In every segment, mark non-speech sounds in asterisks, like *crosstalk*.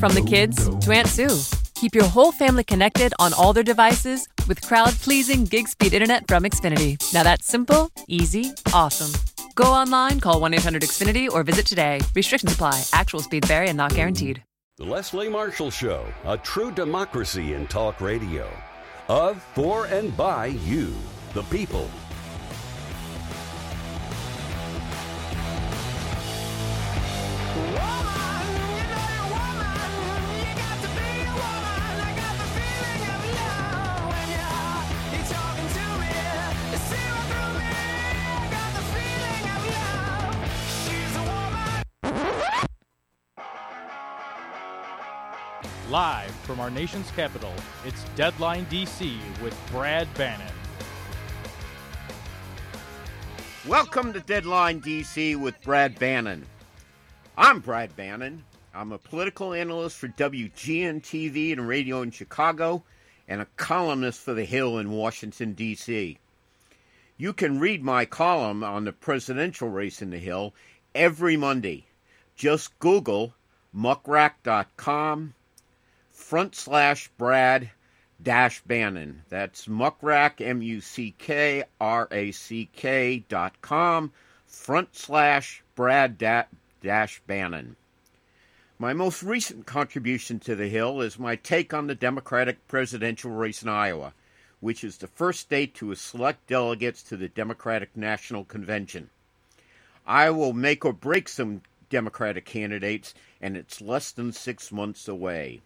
From the kids to Aunt Sue. Keep your whole family connected on all their devices with crowd pleasing gig speed internet from Xfinity. Now that's simple, easy, awesome. Go online, call 1 800 Xfinity, or visit today. Restrictions apply. Actual speed vary and not guaranteed. The Leslie Marshall Show, a true democracy in talk radio. Of, for, and by you, the people. Live from our nation's capital, it's Deadline DC with Brad Bannon. Welcome to Deadline DC with Brad Bannon. I'm Brad Bannon. I'm a political analyst for WGN TV and radio in Chicago and a columnist for The Hill in Washington, D.C. You can read my column on the presidential race in The Hill every Monday. Just Google muckrack.com front slash Brad dash Bannon. That's muckrack, M U C K R A C K dot com, front slash Brad dash Bannon. My most recent contribution to the Hill is my take on the Democratic presidential race in Iowa, which is the first state to select delegates to the Democratic National Convention. I will make or break some Democratic candidates, and it's less than six months away.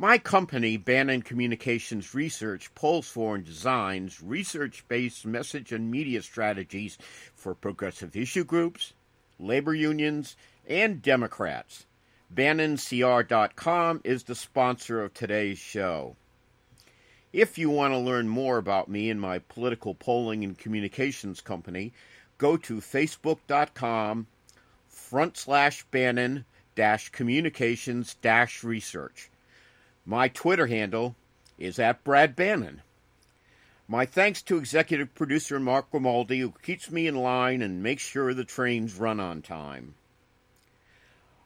My company, Bannon Communications Research, polls for and designs research based message and media strategies for progressive issue groups, labor unions, and Democrats. BannonCR.com is the sponsor of today's show. If you want to learn more about me and my political polling and communications company, go to facebook.com front slash Bannon dash communications dash research. My Twitter handle is at Brad Bannon. My thanks to executive producer Mark Grimaldi, who keeps me in line and makes sure the trains run on time.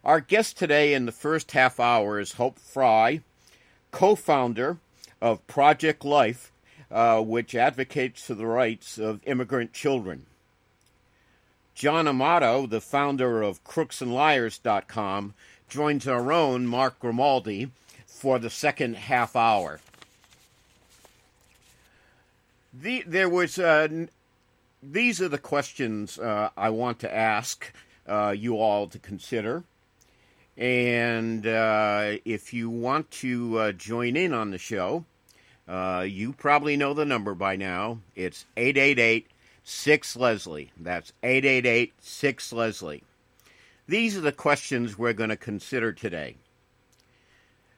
Our guest today in the first half hour is Hope Frye, co founder of Project Life, uh, which advocates for the rights of immigrant children. John Amato, the founder of crooksandliars.com, joins our own Mark Grimaldi for the second half hour. The, there was uh, these are the questions uh, I want to ask uh, you all to consider. And uh, if you want to uh, join in on the show, uh, you probably know the number by now. It's 888 6 Leslie. That's 888 6 Leslie. These are the questions we're going to consider today.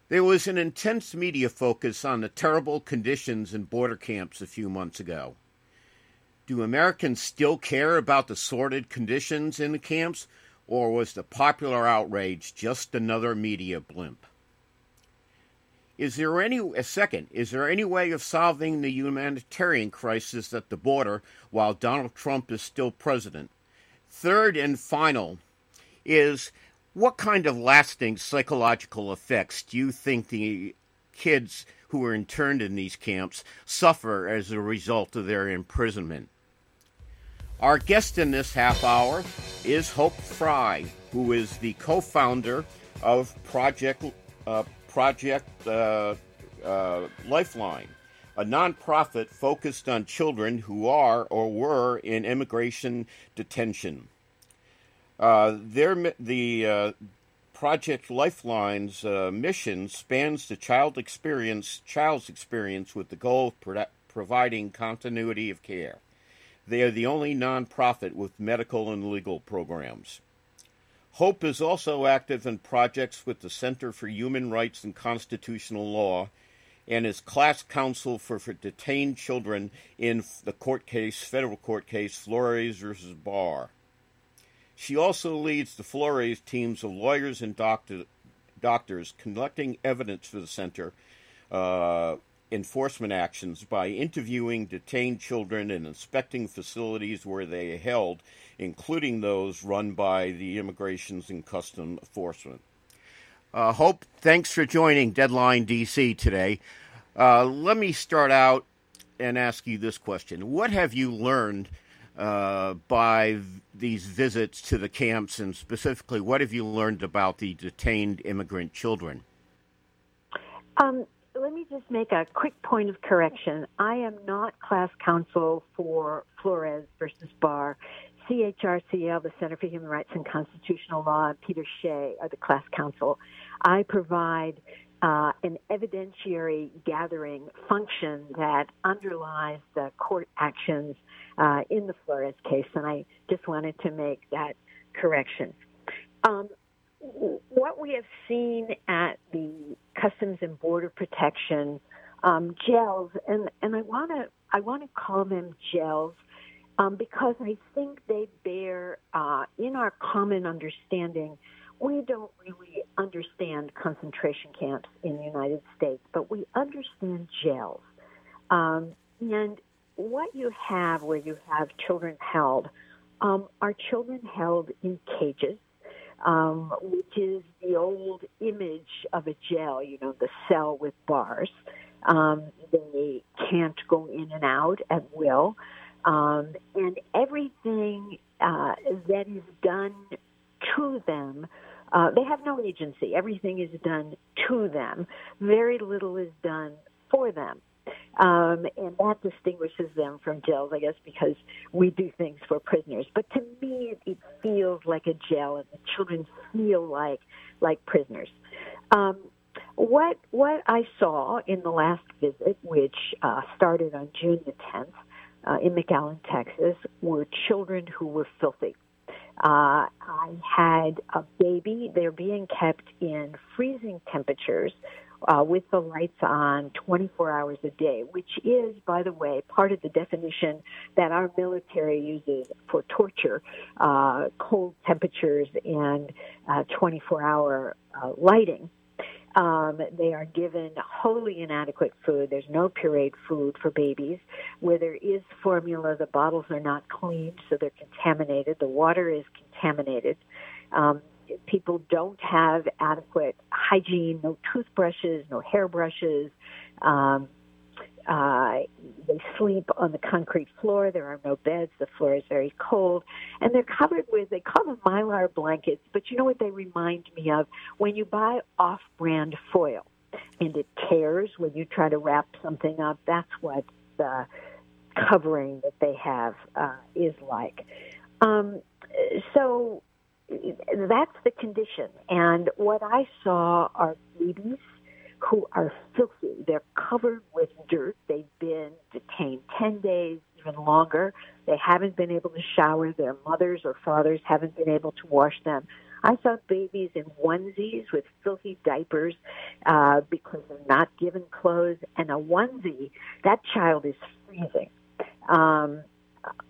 There was an intense media focus on the terrible conditions in border camps a few months ago. Do Americans still care about the sordid conditions in the camps, or was the popular outrage just another media blimp? Is there any a second? Is there any way of solving the humanitarian crisis at the border while Donald Trump is still president? Third and final is what kind of lasting psychological effects do you think the kids who are interned in these camps suffer as a result of their imprisonment? Our guest in this half hour is Hope Frye, who is the co-founder of Project uh, Project uh, uh, Lifeline, a nonprofit focused on children who are or were in immigration detention. Uh, the uh, Project Lifeline's uh, mission spans the child experience, child's experience with the goal of pro- providing continuity of care. They are the only nonprofit with medical and legal programs. Hope is also active in projects with the Center for Human Rights and Constitutional Law and is class counsel for, for detained children in the court case, federal court case, Flores versus Barr. She also leads the Flores teams of lawyers and doctor, doctors collecting evidence for the center uh, enforcement actions by interviewing detained children and inspecting facilities where they are held, including those run by the Immigrations and Custom Enforcement. Uh, Hope, thanks for joining Deadline DC today. Uh, let me start out and ask you this question What have you learned uh, by these visits to the camps, and specifically, what have you learned about the detained immigrant children? Um, let me just make a quick point of correction. I am not class counsel for Flores versus Barr. CHRCL, the Center for Human Rights and Constitutional Law, and Peter Schey are the class counsel. I provide uh, an evidentiary gathering function that underlies the court actions uh, in the Flores case, and I just wanted to make that correction. Um, what we have seen at the Customs and Border Protection um, jails, and, and I want to I want to call them jails um, because I think they bear uh, in our common understanding. We don't really understand concentration camps in the United States, but we understand jails. Um, and what you have where you have children held um, are children held in cages, um, which is the old image of a jail, you know, the cell with bars. Um, they can't go in and out at will. Um, and everything uh, that is done to them, uh, they have no agency. Everything is done to them. Very little is done for them. Um, and that distinguishes them from jails, I guess, because we do things for prisoners. But to me, it, feels like a jail, and the children feel like like prisoners. Um, what what I saw in the last visit, which uh, started on June the 10th uh, in McAllen, Texas, were children who were filthy. Uh, I had a baby. They're being kept in freezing temperatures uh, with the lights on 24 hours a day, which is, by the way, part of the definition that our military uses for torture uh, cold temperatures and 24 uh, hour uh, lighting. Um, they are given wholly inadequate food. There's no pureed food for babies. Where there is formula, the bottles are not cleaned, so they're contaminated. The water is contaminated. Um, people don't have adequate hygiene, no toothbrushes, no hairbrushes. Um, uh, they sleep on the concrete floor. There are no beds. The floor is very cold. And they're covered with, they call them mylar blankets, but you know what they remind me of? When you buy off brand foil and it tears when you try to wrap something up, that's what the covering that they have uh, is like. Um, so that's the condition. And what I saw are babies who are filthy. They're covered with dirt. They've been detained 10 days, even longer. They haven't been able to shower. Their mothers or fathers haven't been able to wash them. I saw babies in onesies with filthy diapers uh, because they're not given clothes, and a onesie, that child is freezing. Um,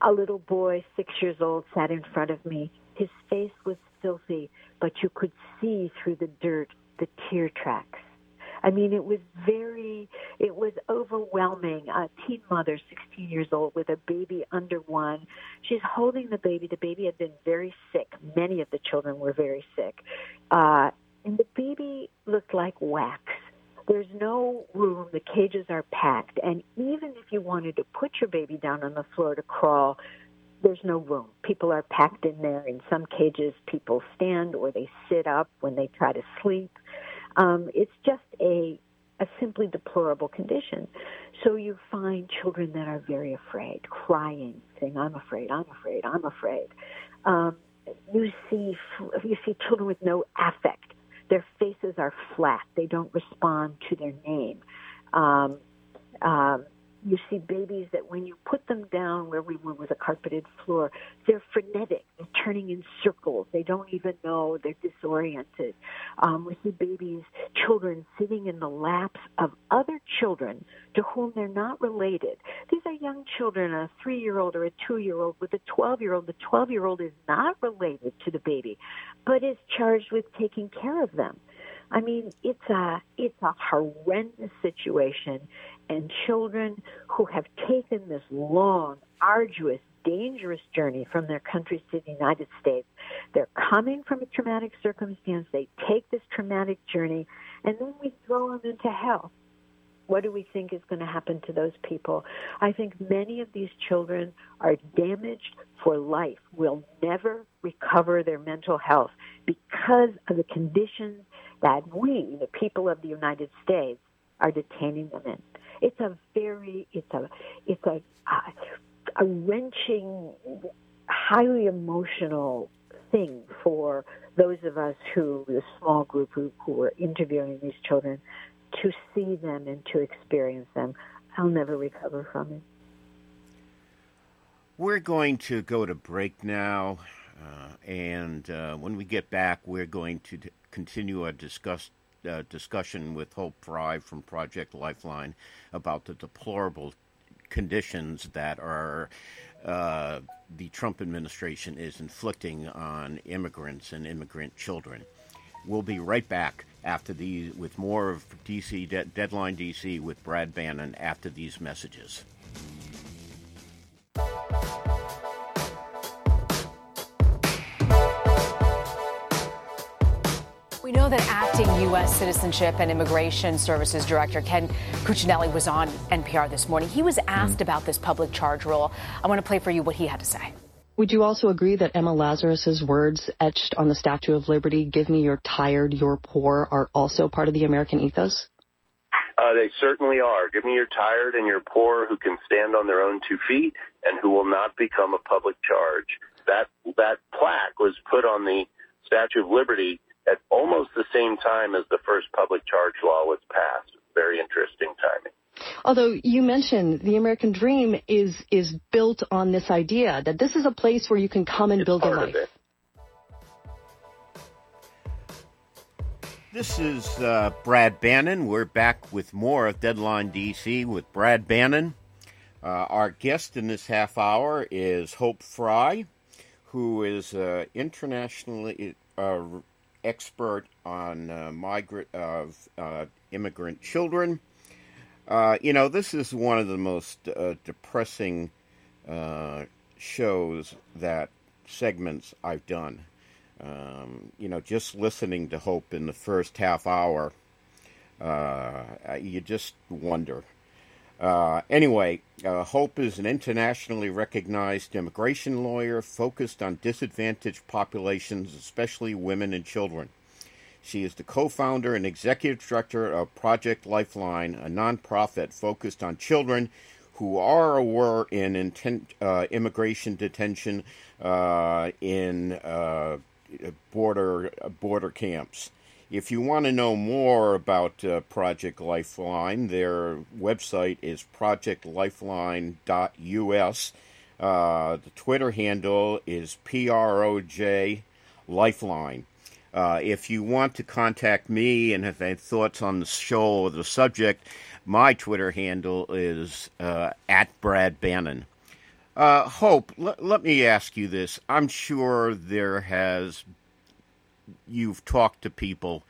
a little boy, six years old, sat in front of me his face was filthy, but you could see through the dirt the tear tracks. I mean, it was very, it was overwhelming. A teen mother, 16 years old, with a baby under one. She's holding the baby. The baby had been very sick. Many of the children were very sick. Uh, and the baby looked like wax. There's no room. The cages are packed. And even if you wanted to put your baby down on the floor to crawl, there's no room. People are packed in there. In some cages, people stand or they sit up when they try to sleep. Um, it's just a a simply deplorable condition. So you find children that are very afraid, crying, saying, "I'm afraid, I'm afraid, I'm afraid." Um, you see, you see children with no affect. Their faces are flat. They don't respond to their name. Um, um, you see babies that when you put them down where we were with a carpeted floor, they're frenetic. They're turning in circles. They don't even know. They're disoriented. Um, we see babies, children sitting in the laps of other children to whom they're not related. These are young children, a three-year-old or a two-year-old with a 12-year-old. The 12-year-old is not related to the baby, but is charged with taking care of them. I mean, it's a it's a horrendous situation, and children who have taken this long, arduous, dangerous journey from their countries to the United States. They're coming from a traumatic circumstance. They take this traumatic journey, and then we throw them into hell. What do we think is going to happen to those people? I think many of these children are damaged for life, will never recover their mental health because of the conditions that we, the people of the United States, are detaining them in. It's a very, it's a, it's a, a wrenching, highly emotional thing for those of us who, the small group who, who interviewing these children, to see them and to experience them. I'll never recover from it. We're going to go to break now, uh, and uh, when we get back, we're going to continue our discuss, uh, discussion with Hope Frye from Project Lifeline about the deplorable conditions that are uh, the Trump administration is inflicting on immigrants and immigrant children. We'll be right back after these with more of DC De- Deadline DC with Brad Bannon after these messages. Know that acting U.S. Citizenship and Immigration Services Director Ken Cuccinelli was on NPR this morning. He was asked about this public charge rule. I want to play for you what he had to say. Would you also agree that Emma Lazarus's words etched on the Statue of Liberty, give me your tired, your poor, are also part of the American ethos? Uh, they certainly are. Give me your tired and your poor who can stand on their own two feet and who will not become a public charge. That that plaque was put on the Statue of Liberty at almost the same time as the first public charge law was passed. Very interesting timing. Although you mentioned the American dream is is built on this idea that this is a place where you can come and It's build a part of life. it. This is uh, Brad Bannon. We're back with more of Deadline DC with Brad Bannon. Uh, our guest in this half hour is Hope Frye, who is uh, internationally uh, expert on uh, migrant of uh, immigrant children. Uh, you know, this is one of the most uh, depressing uh, shows that segments I've done. Um, you know, just listening to Hope in the first half hour, you just wonder. Uh, anyway, uh, Hope is an internationally recognized immigration lawyer focused on disadvantaged populations, especially women and children. She is the co founder and executive director of Project Lifeline, a nonprofit focused on children who are or were in intent, uh, immigration detention uh, in uh, border border camps. If you want to know more about uh, Project Lifeline, their website is projectlifeline.us. Uh, the Twitter handle is PROJ Lifeline. Uh, if you want to contact me and have any thoughts on the show or the subject, my Twitter handle is uh, at Brad Bannon. Uh, Hope, l- let me ask you this. I'm sure there has, you've talked to people,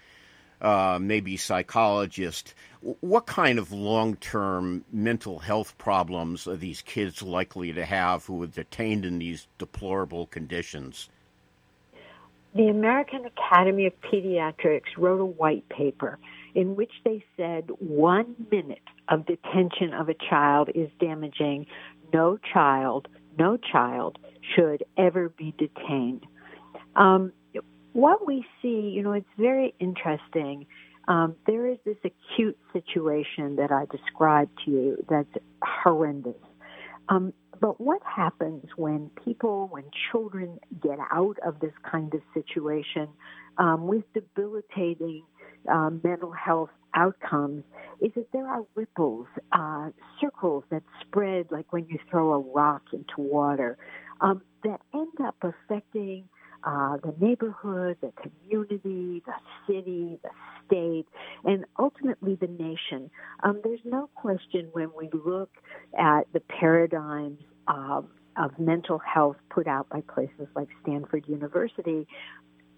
uh, maybe psychologists. What kind of long term mental health problems are these kids likely to have who are detained in these deplorable conditions? The American Academy of Pediatrics wrote a white paper in which they said one minute of detention of a child is damaging. No child, no child should ever be detained. Um, what we see, you know, it's very interesting. Um, there is this acute situation that I described to you that's horrendous. Um, but what happens when people, when children get out of this kind of situation um, with debilitating um, mental health outcomes is that there are ripples, uh, circles that spread like when you throw a rock into water um, that end up affecting uh, the neighborhood, the community, the city, the state, and ultimately the nation. Um, there's no question when we look at the paradigms of, of mental health put out by places like Stanford University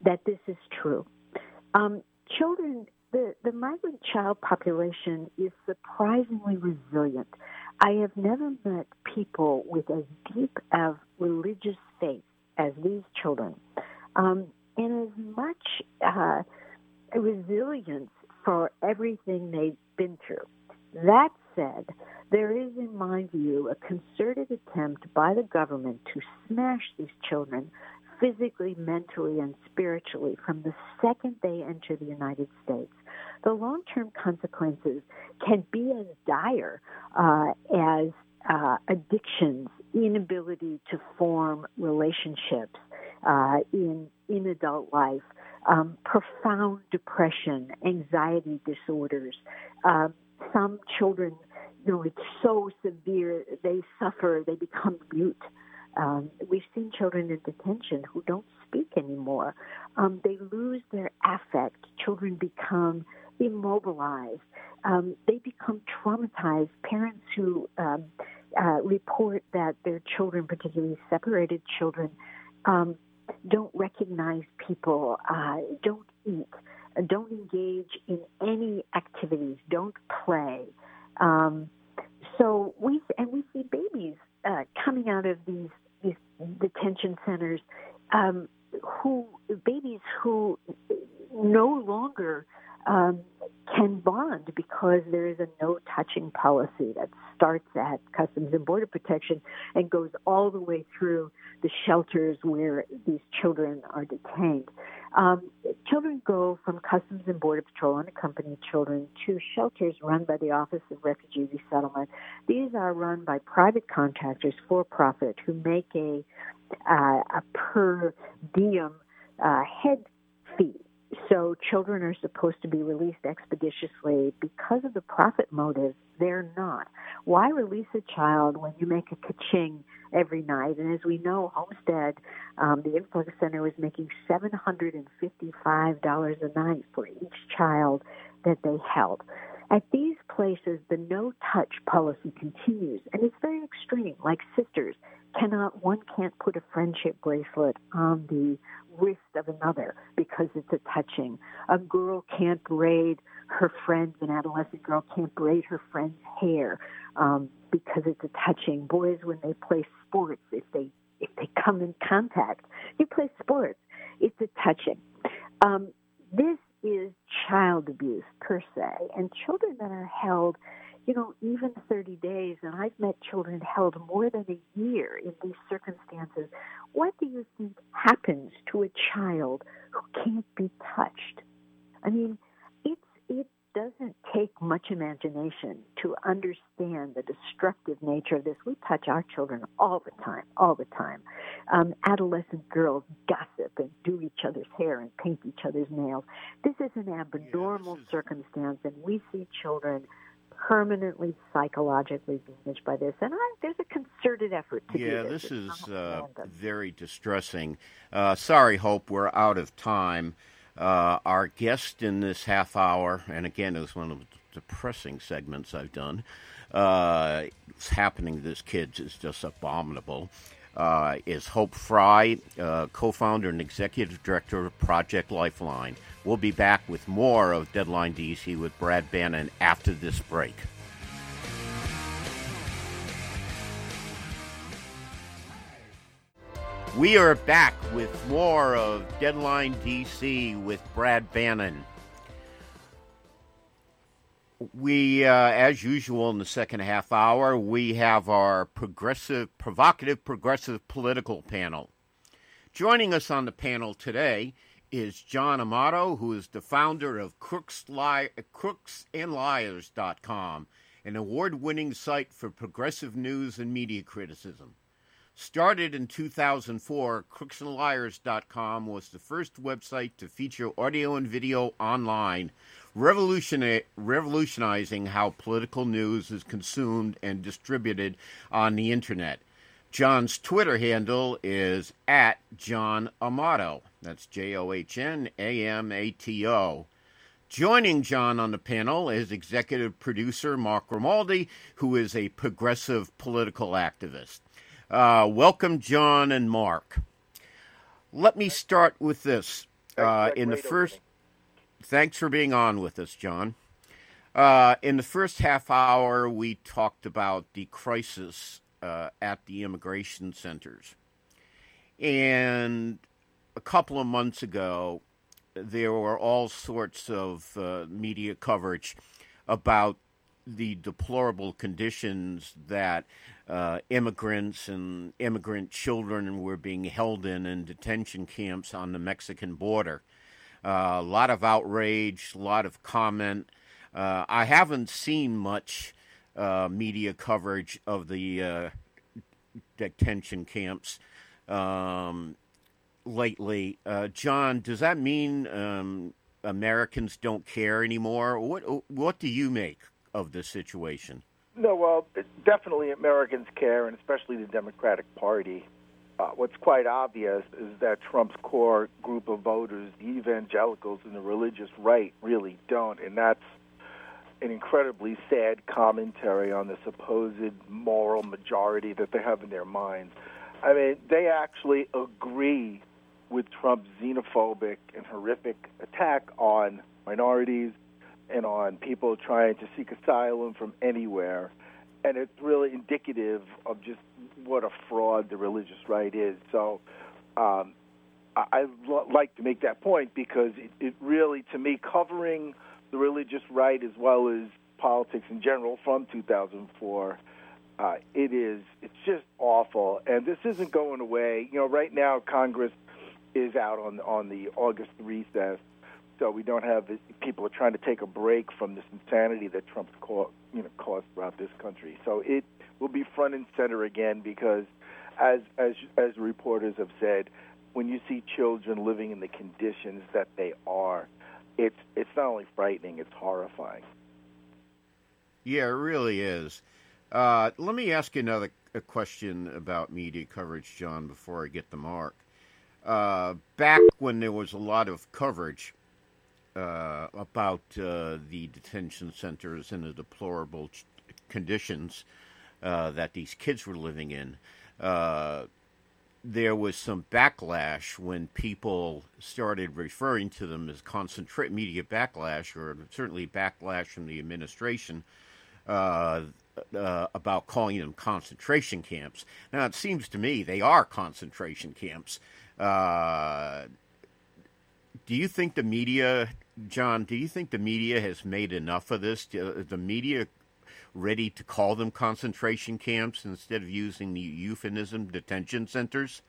that this is true. Um, children the, the migrant child population is surprisingly resilient. I have never met people with as deep of religious faith as these children, um, as much uh, resilience for everything they've been through. That said, there is, in my view, a concerted attempt by the government to smash these children physically, mentally, and spiritually from the second they enter the United States. The long term consequences can be as dire uh, as uh, addictions, inability to form relationships uh, in, in adult life, um, profound depression, anxiety disorders. Um, some children, you know, it's so severe, they suffer, they become mute. Um, we've seen children in detention who don't speak anymore. Um, they lose their affect. Children become immobilized. Um, they become traumatized. Parents who um, uh, report that their children, particularly separated children, um, don't recognize people, uh, don't eat, don't engage in any activities, don't play. Um, so we and we see babies uh, coming out of these these detention centers um, who babies who no longer um, can bond because there is a no touching policy that starts at Customs and Border Protection and goes all the way through the shelters where these children are detained. Um, children go from Customs and Border Patrol and unaccompanied children to shelters run by the Office of Refugee Resettlement. These are run by private contractors for profit who make a, uh, a per diem uh, head fee so children are supposed to be released expeditiously because of the profit motive. They're not. Why release a child when you make a kaching every night? And as we know, Homestead, um, the influx center was making seven hundred and fifty-five dollars a night for each child that they held. At these places, the no touch policy continues, and it's very extreme. Like sisters, cannot one can't put a friendship bracelet on the wrist of another because it's a touching. A girl can't braid her friend's an adolescent girl can't braid her friend's hair um, because it's a touching. Boys when they play sports, if they if they come in contact, you play sports. It's a touching. Um, this is child abuse per se, and children that are held you know, even 30 days, and I've met children held more than a year in these circumstances. What do you think happens to a child who can't be touched? I mean, it's, it doesn't take much imagination to understand the destructive nature of this. We touch our children all the time, all the time. Um, adolescent girls gossip and do each other's hair and paint each other's nails. This is an abnormal yeah, is... circumstance, and we see children permanently psychologically damaged by this. And I, there's a concerted effort to yeah, do this. this is uh, very distressing. Uh, sorry, Hope, we're out of time. Uh, our guest in this half hour, and again, it was one of the depressing segments I've done. Uh, it's happening to this kids is just abominable. Uh, is Hope Frye, uh, co founder and executive director of Project Lifeline. We'll be back with more of Deadline DC with Brad Bannon after this break. We are back with more of Deadline DC with Brad Bannon. We, uh, as usual, in the second half hour, we have our progressive, provocative, progressive political panel. Joining us on the panel today is John Amato, who is the founder of Crooks, Li- crooksandliars.com, an award winning site for progressive news and media criticism. Started in 2004, crooksandliars.com was the first website to feature audio and video online, revolutionizing how political news is consumed and distributed on the internet. John's Twitter handle is at John Amato. That's J O H N A M A T O. Joining John on the panel is executive producer Mark Grimaldi, who is a progressive political activist. Uh, welcome, John and Mark. Let me start with this. Uh, in the first, thanks for being on with us, John. Uh, in the first half hour, we talked about the crisis uh, at the immigration centers. And a couple of months ago, there were all sorts of uh, media coverage about the deplorable conditions that uh, immigrants and immigrant children were being held in in detention camps on the Mexican border. Uh, a lot of outrage, a lot of comment. Uh, I haven't seen much uh, media coverage of the uh, detention camps um, lately. Uh, John, does that mean um, Americans don't care anymore? What What do you make of this situation? No, well, definitely Americans care, and especially the Democratic Party. Uh, what's quite obvious is that Trump's core group of voters, the evangelicals and the religious right, really don't, and that's an incredibly sad commentary on the supposed moral majority that they have in their minds. I mean, they actually agree with Trump's xenophobic and horrific attack on minorities and on people trying to seek asylum from anywhere. And it's really indicative of just what a fraud the religious right is. So um, I, I like to make that point because it, it really, to me, covering the religious right as well as politics in general from 2004 uh, it is it's just awful. And this isn't going away. You know right now congress is out on on the august recess so we don't have people are trying to take a break from this insanity that trump's caused you know caused throughout this country. So it will be front and center again because as as as reporters have said when you see children living in the conditions that they are it's it's not only frightening, it's horrifying. Yeah, it really is. Uh, let me ask you another question about media coverage, John, before I get the mark. Uh, back when there was a lot of coverage uh, about uh, the detention centers and the deplorable ch- conditions uh, that these kids were living in, uh, there was some backlash when people started referring to them as concentrate media backlash, or certainly backlash from the administration uh, uh, about calling them concentration camps. Now, it seems to me they are concentration camps. Uh, do you think the media, John? Do you think the media has made enough of this? The media ready to call them concentration camps instead of using the euphemism detention centers?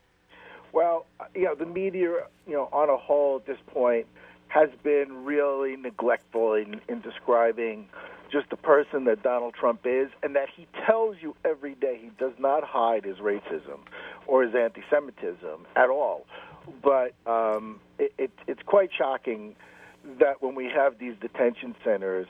Well, you know, the media, you know, on a whole at this point has been really neglectful in, in describing just the person that Donald Trump is, and that he tells you every day he does not hide his racism or his anti-Semitism at all. But um, it, it, it's quite shocking that when we have these detention centers,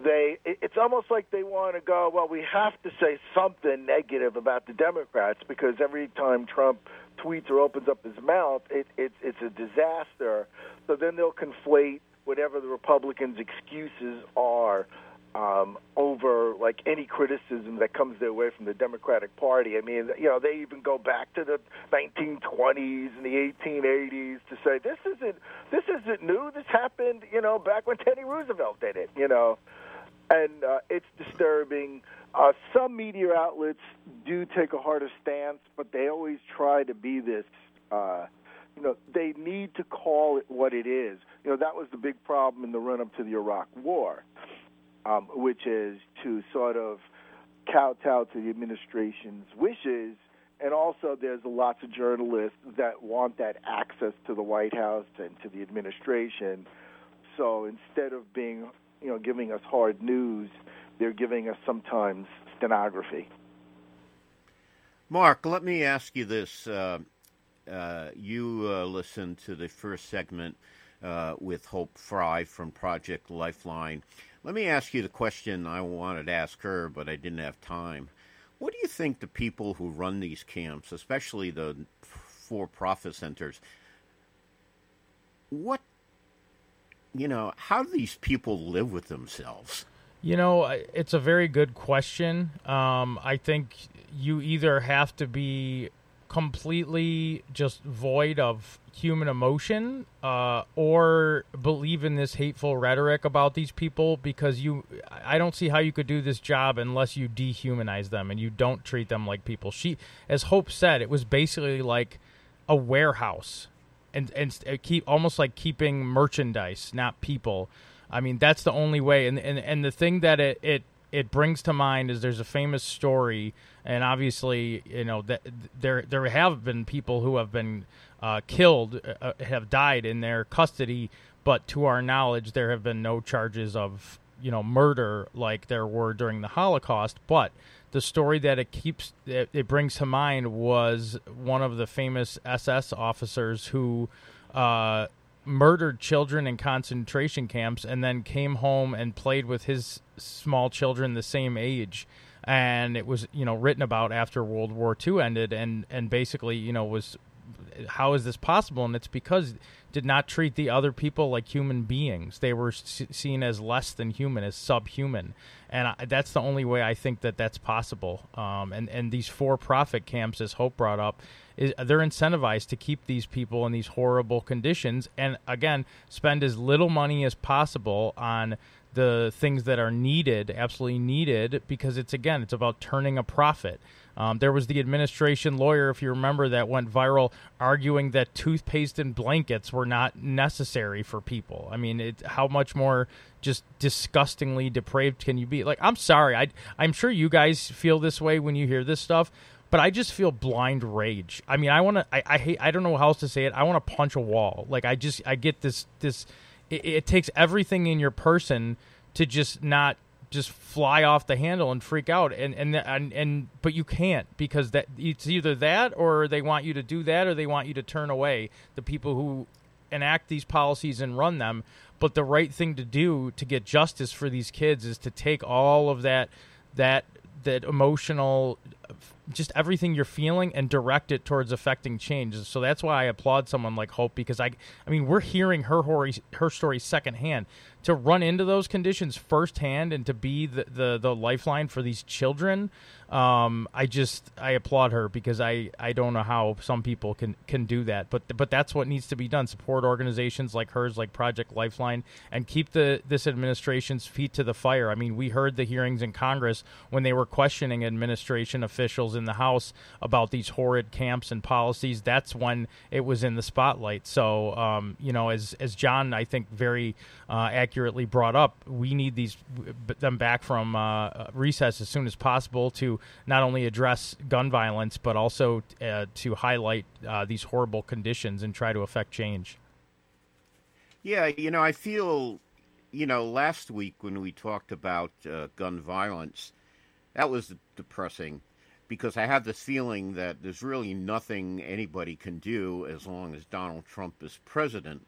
they it's almost like they want to go well we have to say something negative about the democrats because every time trump tweets or opens up his mouth it, it's it's a disaster so then they'll conflate whatever the republicans excuses are um, over like any criticism that comes their way from the Democratic Party. I mean, you know, they even go back to the 1920s and the 1880s to say this isn't this isn't new. This happened, you know, back when Teddy Roosevelt did it. You know, and uh, it's disturbing. Uh, some media outlets do take a harder stance, but they always try to be this. Uh, you know, they need to call it what it is. You know, that was the big problem in the run up to the Iraq War um, which is to sort of kowtow to the administration's wishes. And also, there's lots of journalists that want that access to the White House and to the administration. So instead of being, you know, giving us hard news, they're giving us sometimes stenography. Mark, let me ask you this. Uh, uh, you uh, listened to the first segment uh, with Hope Frye from Project Lifeline. Let me ask you the question I wanted to ask her, but I didn't have time. What do you think the people who run these camps, especially the for profit centers, what, you know, how do these people live with themselves? You know, it's a very good question. Um, I think you either have to be completely just void of human emotion uh, or believe in this hateful rhetoric about these people because you I don't see how you could do this job unless you dehumanize them and you don't treat them like people. She as Hope said, it was basically like a warehouse and and keep almost like keeping merchandise, not people. I mean, that's the only way and and, and the thing that it, it it brings to mind is there's a famous story, and obviously, you know that there there have been people who have been uh, killed, uh, uh, have died in their custody, but to our knowledge, there have been no charges of you know murder like there were during the Holocaust. But the story that it keeps it, it brings to mind was one of the famous SS officers who. Uh, murdered children in concentration camps and then came home and played with his small children the same age and it was you know written about after World War II ended and and basically you know was how is this possible? And it's because did not treat the other people like human beings. They were seen as less than human as subhuman. And I, that's the only way I think that that's possible. Um, and and these for profit camps as Hope brought up is they're incentivized to keep these people in these horrible conditions. And again spend as little money as possible on the things that are needed absolutely needed because it's again it's about turning a profit um, there was the administration lawyer, if you remember, that went viral arguing that toothpaste and blankets were not necessary for people. I mean, it, how much more just disgustingly depraved can you be? Like, I'm sorry, I, I'm sure you guys feel this way when you hear this stuff, but I just feel blind rage. I mean, I want to. I, I, hate. I don't know how else to say it. I want to punch a wall. Like I just. I get this. This. It, it, takes everything in your person to just not just fly off the handle and freak out. And and and, and but you can't because that it's either that or they want you to do that or they want you to turn away the people who enact these policies and run them. But the right thing to do to get justice for these kids is to take all of that that that emotional just everything you're feeling and direct it towards affecting change. So that's why I applaud someone like Hope because I I mean we're hearing her her story secondhand to run into those conditions firsthand and to be the, the, the lifeline for these children, um, I just I applaud her because I, I don't know how some people can, can do that, but but that's what needs to be done. Support organizations like hers, like Project Lifeline, and keep the this administration's feet to the fire. I mean, we heard the hearings in Congress when they were questioning administration officials in the House about these horrid camps and policies. That's when it was in the spotlight. So um, you know, as as John I think very uh, accurately brought up, we need these them back from uh, recess as soon as possible to not only address gun violence but also uh, to highlight uh, these horrible conditions and try to affect change. Yeah, you know, I feel, you know, last week when we talked about uh, gun violence, that was depressing because I have this feeling that there's really nothing anybody can do as long as Donald Trump is president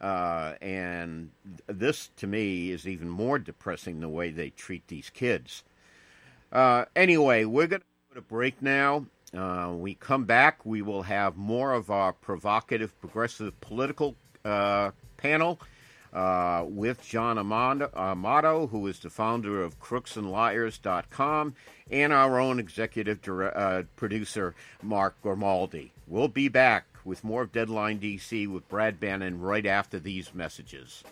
uh, and this, to me, is even more depressing the way they treat these kids. Uh, anyway, we're going to put a break now. Uh, we come back, we will have more of our provocative, progressive political uh, panel uh, with John Amato, who is the founder of crooksandliars.com, and our own executive uh, producer, Mark Grimaldi. We'll be back with more of Deadline DC with Brad Bannon right after these messages.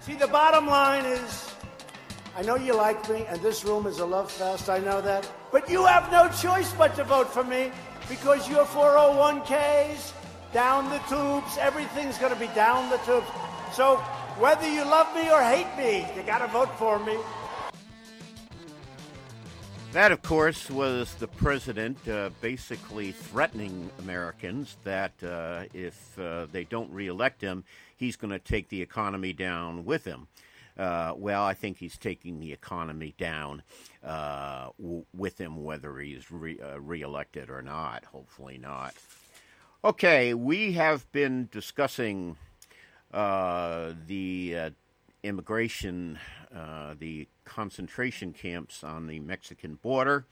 See, the bottom line is I know you like me, and this room is a love fest, I know that. But you have no choice but to vote for me because your 401ks, down the tubes, everything's going to be down the tubes. So whether you love me or hate me, you got to vote for me. That, of course, was the president uh, basically threatening Americans that uh, if uh, they don't reelect him, he's going to take the economy down with him. Uh, well, I think he's taking the economy down uh, w- with him, whether he's re- uh, reelected or not. Hopefully not. Okay, we have been discussing the immigration, the concentration camps on the Mexican border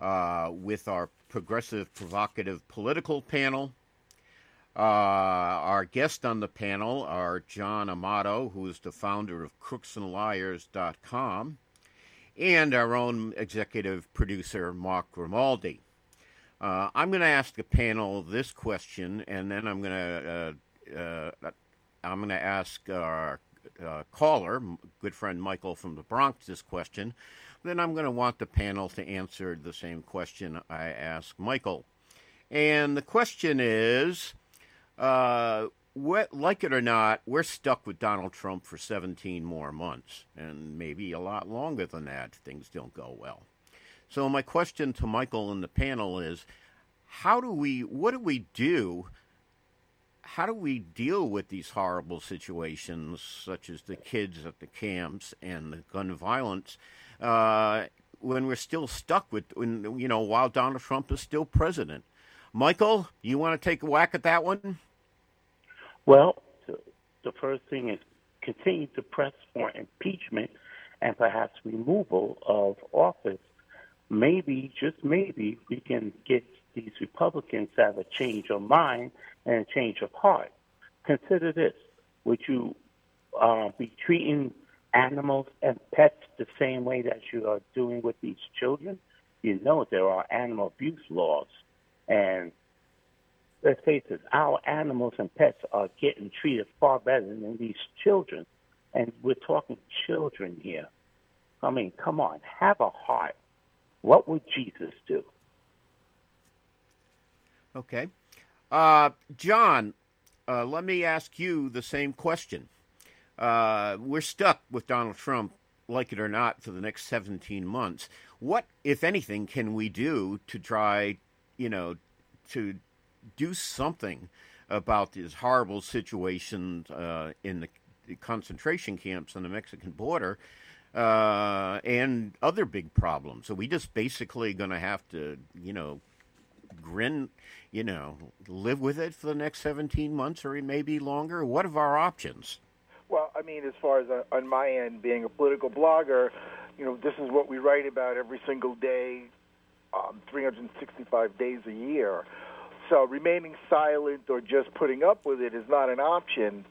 uh, with our progressive, provocative political panel. Uh, our guest on the panel are John Amato, who is the founder of crooksandliars.com, and our own executive producer, Mark Grimaldi. Uh, I'm going to ask the panel this question, and then I'm going to uh, uh, I'm going to ask our uh, caller, good friend Michael from the Bronx, this question. Then I'm going to want the panel to answer the same question I asked Michael. And the question is uh, like it or not, we're stuck with Donald Trump for 17 more months, and maybe a lot longer than that if things don't go well. So, my question to Michael and the panel is how do we, what do we do? How do we deal with these horrible situations, such as the kids at the camps and the gun violence, uh, when we're still stuck with, when, you know, while Donald Trump is still president? Michael, you want to take a whack at that one? Well, the first thing is continue to press for impeachment and perhaps removal of office. Maybe, just maybe, we can get these Republicans to have a change of mind and a change of heart. Consider this: Would you uh, be treating animals and pets the same way that you are doing with these children? You know there are animal abuse laws, and let's face it, our animals and pets are getting treated far better than these children. And we're talking children here. I mean, come on, have a heart. What would Jesus do? Okay. Uh, John, uh, let me ask you the same question. Uh, we're stuck with Donald Trump, like it or not, for the next 17 months. What, if anything, can we do to try, you know, to do something about this horrible situation uh, in the, concentration camps on the Mexican border uh, and other big problems. So we just basically going to have to, you know, grin, you know, live with it for the next 17 months or maybe longer? What are our options? Well, I mean, as far as uh, on my end, being a political blogger, you know, this is what we write about every single day, um, 365 days a year. So remaining silent or just putting up with it is not an option.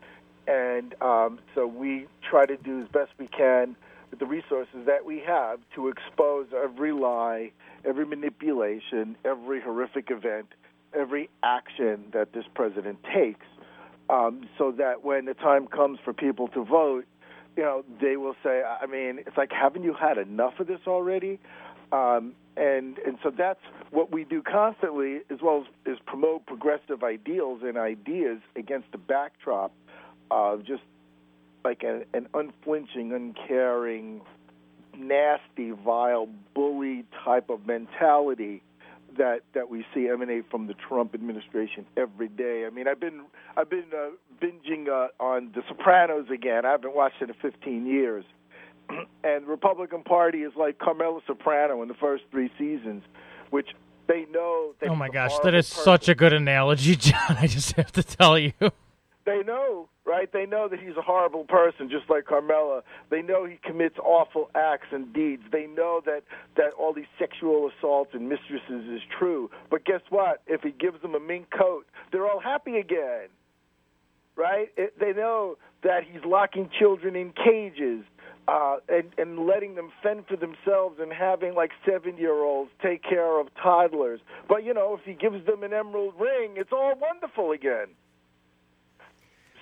And um, so we try to do as best we can with the resources that we have to expose every lie, every manipulation, every horrific event, every action that this president takes, um, so that when the time comes for people to vote, you know, they will say, I mean, it's like, haven't you had enough of this already? Um, and and so that's what we do constantly, as well as is promote progressive ideals and ideas against the backdrop of just like a, an unflinching, uncaring, nasty, vile, bully type of mentality that that we see emanate from the Trump administration every day. I mean, I've been I've been uh, binging uh, on The Sopranos again. I haven't watched it in 15 years and the Republican Party is like Carmela Soprano in the first three seasons, which they know. They oh my gosh, that is person. such a good analogy, *laughs* John. I just have to tell you. They know, right? They know that he's a horrible person, just like Carmela. They know he commits awful acts and deeds. They know that that all these sexual assaults and mistresses is true. But guess what? If he gives them a mink coat, they're all happy again, right? It, they know that he's locking children in cages uh, and, and letting them fend for themselves and having like seven year olds take care of toddlers. But you know, if he gives them an emerald ring, it's all wonderful again.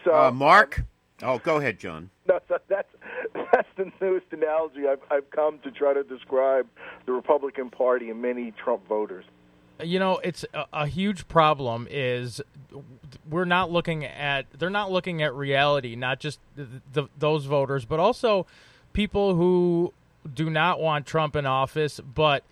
So, uh, Mark, oh, go ahead, John. *laughs* No, that's that's the newest analogy I've I've come to try to describe the Republican Party and many Trump voters. You know, it's a, a huge problem. Is we're not looking at they're not looking at reality, not just the, the, those voters, but also people who do not want Trump in office, but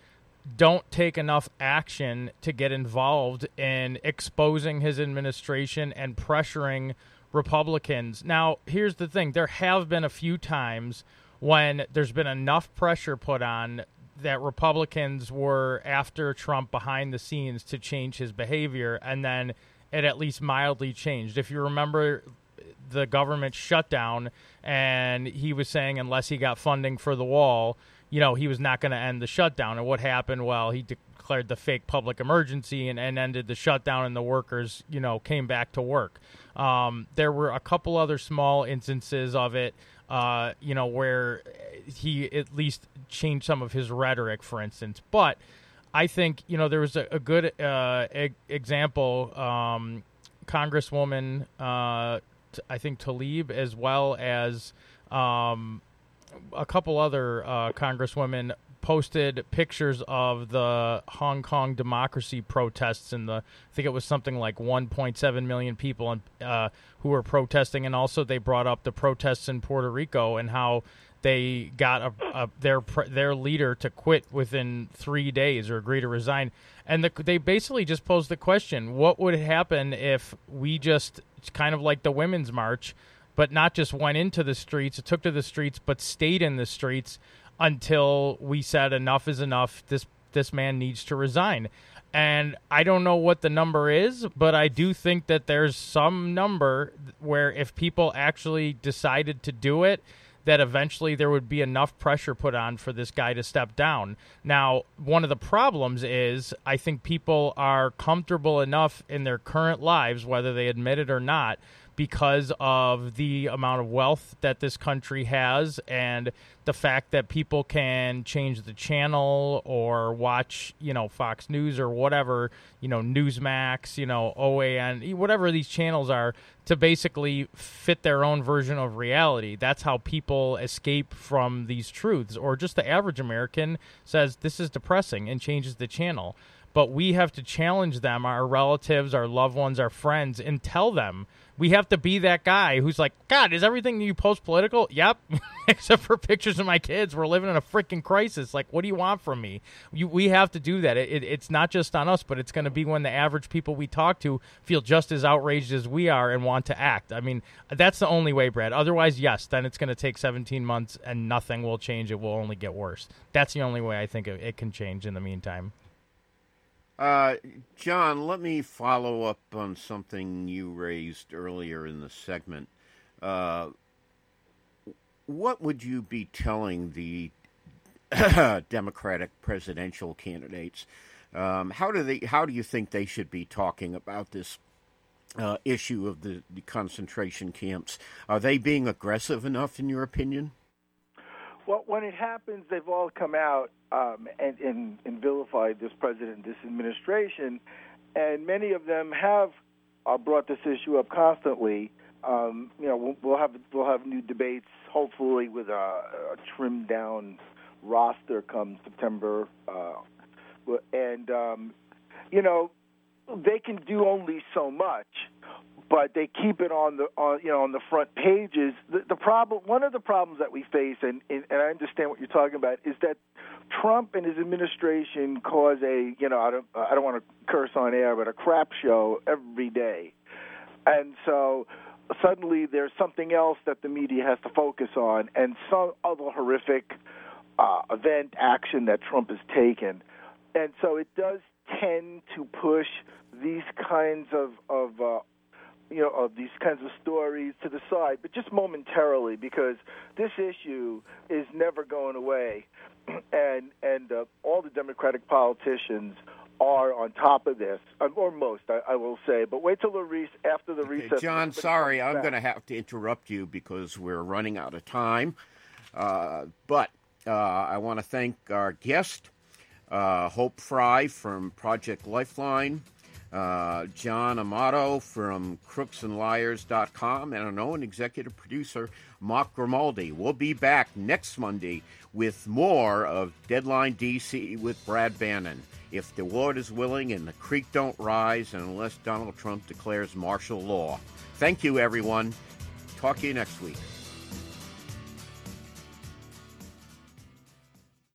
don't take enough action to get involved in exposing his administration and pressuring Republicans. Now, here's the thing there have been a few times when there's been enough pressure put on that Republicans were after Trump behind the scenes to change his behavior, and then it at least mildly changed. If you remember the government shutdown, and he was saying unless he got funding for the wall, you know, he was not going to end the shutdown. And what happened? Well, he declared the fake public emergency and, and ended the shutdown, and the workers, you know, came back to work. Um, there were a couple other small instances of it. Uh, you know, where he at least changed some of his rhetoric, for instance. But I think you know there was a, a good uh, e- example. Um, Congresswoman, uh, I think Tlaib, as well as um, a couple other uh, congresswomen posted pictures of the Hong Kong democracy protests and the I think it was something like 1.7 million people uh, who were protesting, and also they brought up the protests in Puerto Rico and how they got a, a, their their leader to quit within three days or agree to resign, and the, they basically just posed the question: What would happen if we just kind of like the women's march? But not just went into the streets, it took to the streets, but stayed in the streets until we said enough is enough. This this man needs to resign. And I don't know what the number is, but I do think that there's some number where if people actually decided to do it, that eventually there would be enough pressure put on for this guy to step down. Now, one of the problems is I think people are comfortable enough in their current lives, whether they admit it or not, because of the amount of wealth that this country has and the fact that people can change the channel or watch, you know, Fox News or whatever, you know, Newsmax, you know, OAN, whatever these channels are to basically fit their own version of reality. That's how people escape from these truths or just the average American says this is depressing and changes the channel. But we have to challenge them, our relatives, our loved ones, our friends, and tell them we have to be that guy who's like, God, is everything you post political? Yep, *laughs* except for pictures of my kids. We're living in a freaking crisis. Like, what do you want from me? You, we have to do that. It, it, it's not just on us, but it's going to be when the average people we talk to feel just as outraged as we are and want to act. I mean, that's the only way, Brad. Otherwise, yes, then it's going to take 17 months and nothing will change. It will only get worse. That's the only way I think it, it can change in the meantime. Uh, John, let me follow up on something you raised earlier in the segment. Uh, what would you be telling the *coughs* Democratic presidential candidates? Um, how do they? How do you think they should be talking about this uh, issue of the, the concentration camps? Are they being aggressive enough, in your opinion? Well, when it happens, they've all come out um, and, and, and vilified this president, this administration, and many of them have uh, brought this issue up constantly. Um, you know, we'll, we'll have we'll have new debates, hopefully with a, a trimmed down roster come September, uh, and um, you know, they can do only so much but they keep it on the on you know on the front pages. The, the problem, one of the problems that we face, and, and I understand what you're talking about, is that Trump and his administration cause a you know I don't I don't want to curse on air, but a crap show every day, and so suddenly there's something else that the media has to focus on, and some other horrific uh, event action that Trump has taken, and so it does tend to push these kinds of of uh, you know of these kinds of stories to the side, but just momentarily because this issue is never going away, *clears throat* and and uh, all the Democratic politicians are on top of this, uh, or most, I, I will say. But wait till the re- after the okay, recess. John, sorry, I'm going to have to interrupt you because we're running out of time. Uh, but uh, I want to thank our guest, uh, Hope Frye from Project Lifeline. Uh, John Amato from crooksandliars.com, and our own executive producer, Mark Grimaldi. We'll be back next Monday with more of Deadline DC with Brad Bannon. If the Lord is willing and the creek don't rise, and unless Donald Trump declares martial law. Thank you, everyone. Talk to you next week.